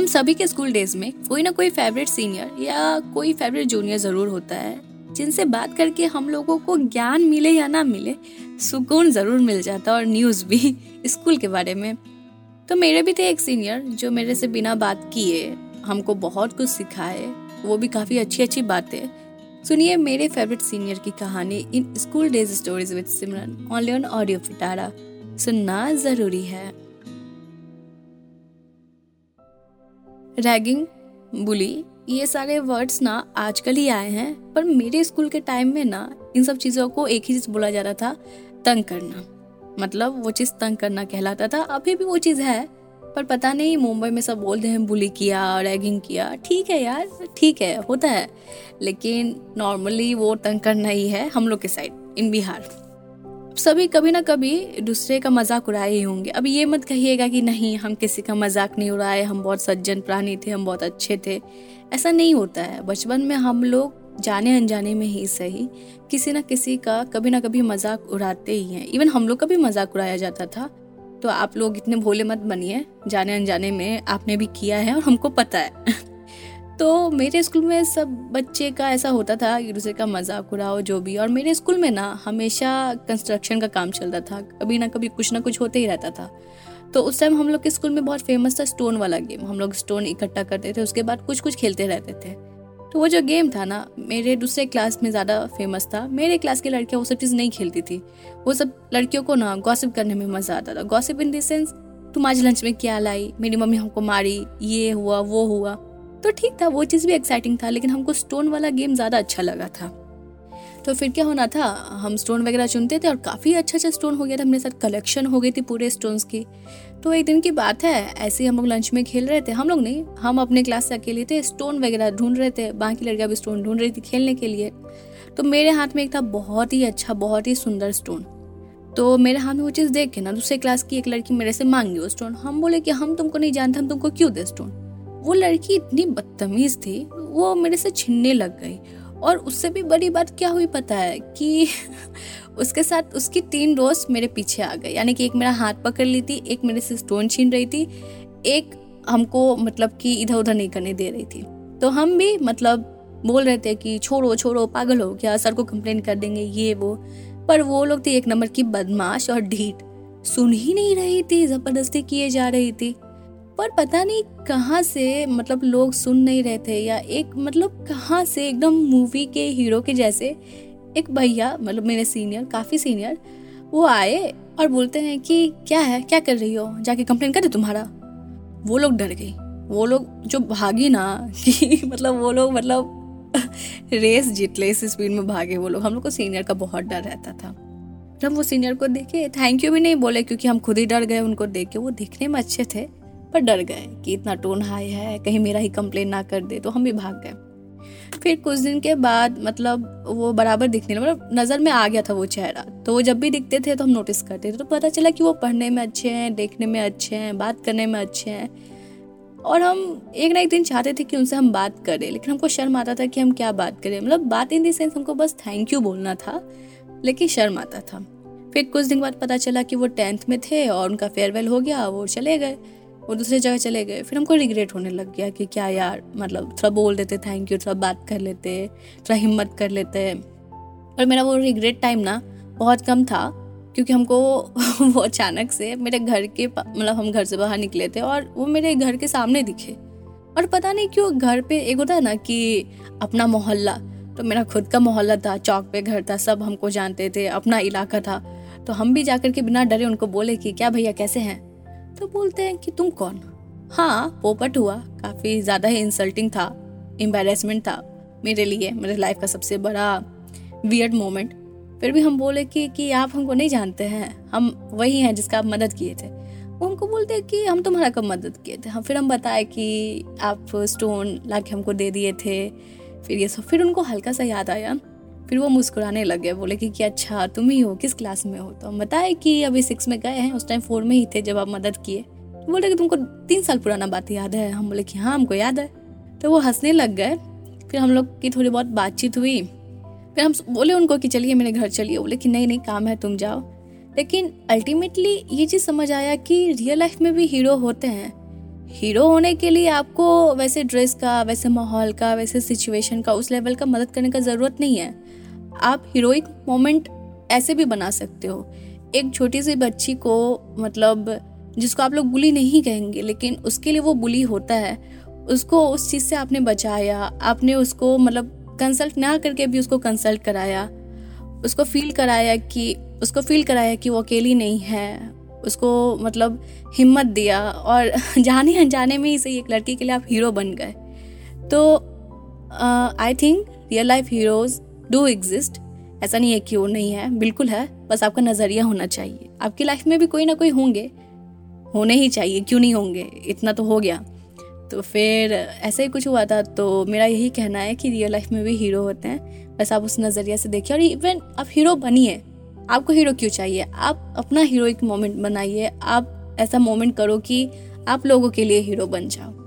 हम सभी के स्कूल डेज़ में कोई ना कोई फेवरेट सीनियर या कोई फेवरेट जूनियर ज़रूर होता है, जिनसे बात करके हम लोगों को ज्ञान मिले या ना मिले, सुकून ज़रूर मिल जाता और न्यूज़ भी स्कूल के बारे में। तो मेरे भी थे एक सीनियर जो मेरे से बिना बात किए, हमको बहुत कुछ सिखाए, वो भी काफ़ी अच्छी अच्छी बातें। सुनिए मेरे फेवरेट सीनियर की कहानी in school days stories with Simran only on audio फिटारा सुनना ज़रूरी है। रैगिंग, बुली, ये सारे वर्ड्स ना आजकल ही आए हैं, पर मेरे स्कूल के टाइम में ना इन सब चीज़ों को एक ही चीज़ बोला जाता था, तंग करना। मतलब वो चीज़ तंग करना कहलाता था, अभी भी वो चीज़ है, पर पता नहीं मुंबई में सब बोलते हैं बुली किया, रैगिंग किया। ठीक है यार, ठीक है, होता है, लेकिन नॉर्मली वो तंग करना ही है हम लोग के साइड इन बिहार। सभी कभी ना कभी दूसरे का मज़ाक उड़ाए ही होंगे। अब ये मत कहिएगा कि नहीं, हम किसी का मज़ाक नहीं उड़ाए, हम बहुत सज्जन प्राणी थे, हम बहुत अच्छे थे। ऐसा नहीं होता है। बचपन में हम लोग जाने अनजाने में ही सही। किसी ना किसी का कभी ना कभी मज़ाक उड़ाते ही हैं। इवन हम लोग का भी मज़ाक उड़ाया जाता था। तो आप लोग इतने भोले मत बनिए। जाने अनजाने में आपने भी किया है और हमको पता है। तो मेरे स्कूल में सब बच्चे का ऐसा होता था, एक दूसरे का मज़ाक उड़ाओ, जो भी। और मेरे स्कूल में ना, हमेशा कंस्ट्रक्शन का काम चलता था। कभी ना कभी कुछ ना कुछ होते ही रहता था। तो उस टाइम हम लोग के स्कूल में बहुत फ़ेमस था स्टोन वाला गेम हम लोग स्टोन इकट्ठा करते थे, उसके बाद कुछ कुछ खेलते रहते थे। तो वो जो गेम था ना, मेरे दूसरे क्लास में ज़्यादा फ़ेमस था। मेरे क्लास की लड़कियाँ वो सब चीज़ नहीं खेलती थी। वो सब लड़कियों को ना गॉसिप करने में मज़ा आता था। गॉसिप इन देंस तुम आज लंच में क्या लाई? मेरी मम्मी हमको मारी, ये हुआ, वो हुआ। तो ठीक था, वो चीज़ भी एक्साइटिंग था, लेकिन हमको स्टोन वाला गेम ज़्यादा अच्छा लगा था। तो फिर क्या होना था, हम स्टोन वगैरह चुनते थे और काफ़ी अच्छा अच्छा स्टोन हो गया था मेरे साथ कलेक्शन हो गई थी पूरे स्टोन्स की। तो एक दिन की बात है, ऐसे ही हम लोग लंच में खेल रहे थे। हम लोग नहीं, हम अपने क्लास से अकेले थे स्टोन वगैरह ढूंढ रहे थे, बाकी लड़कियाँ भी स्टोन ढूंढ रही थी खेलने के लिए। तो मेरे हाथ में एक था बहुत ही अच्छा बहुत ही सुंदर स्टोन तो मेरे हाथ में वो चीज़ देख के ना, दूसरे क्लास की एक लड़की मेरे से मांगी वो स्टोन हम बोले कि हम तुमको नहीं जानते, हम तुमको क्यों दे स्टोन वो लड़की इतनी बदतमीज थी, वो मेरे से छिनने लग गई। और उससे भी बड़ी बात क्या हुई पता है कि उसके साथ उसकी तीन दोस्त मेरे पीछे आ गए। यानी कि एक मेरा हाथ पकड़ ली थी, एक मेरे से स्टोन छीन रही थी, एक हमको मतलब कि इधर उधर नहीं करने दे रही थी। तो हम भी मतलब बोल रहे थे कि छोड़ो छोड़ो, पागल हो क्या सर को कंप्लेन कर देंगे, ये, वो। पर वो लोग थे एक नंबर की बदमाश और ढीठ। सुन ही नहीं रही थी, ज़बरदस्ती किए जा रही थी। पर पता नहीं कहाँ से मतलब लोग सुन नहीं रहे थे या एक मतलब कहाँ से एकदम मूवी के हीरो के जैसे एक भैया मतलब मेरे सीनियर काफ़ी सीनियर वो आए और बोलते हैं कि क्या है, क्या कर रही हो? जाके कंप्लेन कर करे तुम्हारा? वो लोग डर गई वो लोग जो भागी ना, कि मतलब वो लोग मतलब रेस जीत ले इस स्पीड में भागे वो लोग। हम लोग को सीनियर का बहुत डर रहता था। हम वो सीनियर को देखे। थैंक यू भी नहीं बोले क्योंकि हम खुद ही डर गए उनको देख के। वो दिखने में अच्छे थे। पर डर गए कि इतना टोन हाई है, कहीं मेरा ही कंप्लेन ना कर दे तो हम भी भाग गए। फिर कुछ दिन के बाद मतलब वो बराबर दिखने लगा मतलब नज़र में आ गया था वो चेहरा। तो वो जब भी दिखते थे तो हम नोटिस करते थे तो पता चला कि वो पढ़ने में अच्छे हैं, देखने में अच्छे हैं, बात करने में अच्छे हैं। और हम एक ना एक दिन चाहते थे कि उनसे हम बात करें, लेकिन हमको शर्म आता था कि हम क्या बात करें। मतलब बात इन दी सेंस हमको बस थैंक यू बोलना था, लेकिन शर्म आता था। फिर कुछ दिन बाद पता चला कि वो टेंथ में थे और उनका फेयरवेल हो गया, वो चले गए। वो दूसरी जगह चले गए। फिर हमको रिग्रेट होने लग गया कि क्या यार मतलब थोड़ा बोल देते थैंक यू थोड़ा बात कर लेते, थोड़ा हिम्मत कर लेते। और मेरा वो रिग्रेट टाइम ना बहुत कम था, क्योंकि हमको वो अचानक से मेरे घर के मतलब हम घर से बाहर निकले थे और वो मेरे घर के सामने दिखे। और पता नहीं क्यों घर पे एक होता है ना कि अपना मोहल्ला तो मेरा खुद का मोहल्ला था, चौक पे घर था, सब हमको जानते थे, अपना इलाका था। तो हम भी जाकर के बिना डरे उनको बोले कि, क्या भैया, कैसे हैं? तो बोलते हैं कि तुम कौन? हाँ पोपट हुआ। काफ़ी ज़्यादा ही इंसल्टिंग था। एम्बेरसमेंट था मेरे लिए। मेरे लाइफ का सबसे बड़ा वियर्ड मोमेंट फिर भी हम बोले कि कि आप हमको नहीं जानते हैं। हम वही हैं जिसका आप मदद किए थे। वो हमको बोलते हैं कि हम तुम्हारा कब मदद किए थे? हम फिर हम बताए कि आप स्टोन ला के हमको दे दिए थे। फिर ये सब फिर उनको हल्का सा याद आया। फिर वो मुस्कुराने लग गए बोले कि, कि अच्छा तुम ही हो किस क्लास में हो? तो हम बताए कि अभी सिक्स में गए हैं उस टाइम फोर में ही थे जब आप मदद किए। तो बोले कि तुमको तीन साल पुराना बात याद है? हम बोले कि हाँ हमको याद है। तो वो हंसने लग गए। फिर हम लोग की थोड़ी बहुत बातचीत हुई। फिर हम बोले उनको कि चलिए मेरे घर चलिए। बोले कि नहीं नहीं काम है तुम जाओ। लेकिन अल्टीमेटली ये चीज़ समझ आया कि रियल लाइफ में भी हीरो होते हैं। हीरो होने के लिए आपको वैसे ड्रेस का, वैसे माहौल का, वैसे सिचुएशन का, उस लेवल का मदद करने का ज़रूरत नहीं है। आप हीरोइक मोमेंट ऐसे भी बना सकते हो। एक छोटी सी बच्ची को मतलब जिसको आप लोग बुली नहीं कहेंगे, लेकिन उसके लिए वो बुली होता है। उसको उस चीज़ से आपने बचाया, आपने उसको मतलब कंसल्ट ना करके भी उसको कंसल्ट कराया। उसको फील कराया कि, उसको फील कराया कि वो अकेली नहीं है। उसको मतलब हिम्मत दिया और जाने अनजाने में ही सही एक लड़की के लिए आप हीरो बन गए। तो I think real life heroes do exist ऐसा नहीं है कि वो नहीं है, बिल्कुल है, बस आपका नज़रिया होना चाहिए। आपकी लाइफ में भी कोई ना कोई होंगे, होने ही चाहिए, क्यों नहीं होंगे? इतना तो हो गया। तो फिर ऐसा ही कुछ हुआ था तो मेरा यही कहना है कि रियल लाइफ में भी हीरो होते हैं। बस आप उस नज़रिया से देखिए और इवन आप हीरो बनिए। आपको हीरो क्यों चाहिए? आप अपना हीरोइक मोमेंट बनाइए। आप ऐसा मोमेंट करो कि आप लोगों के लिए हीरो बन जाओ।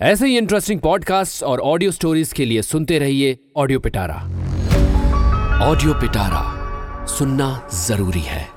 ऐसे ही इंटरेस्टिंग पॉडकास्ट और ऑडियो स्टोरीज के लिए सुनते रहिए ऑडियो पिटारा ऑडियो पिटारा सुनना ज़रूरी है।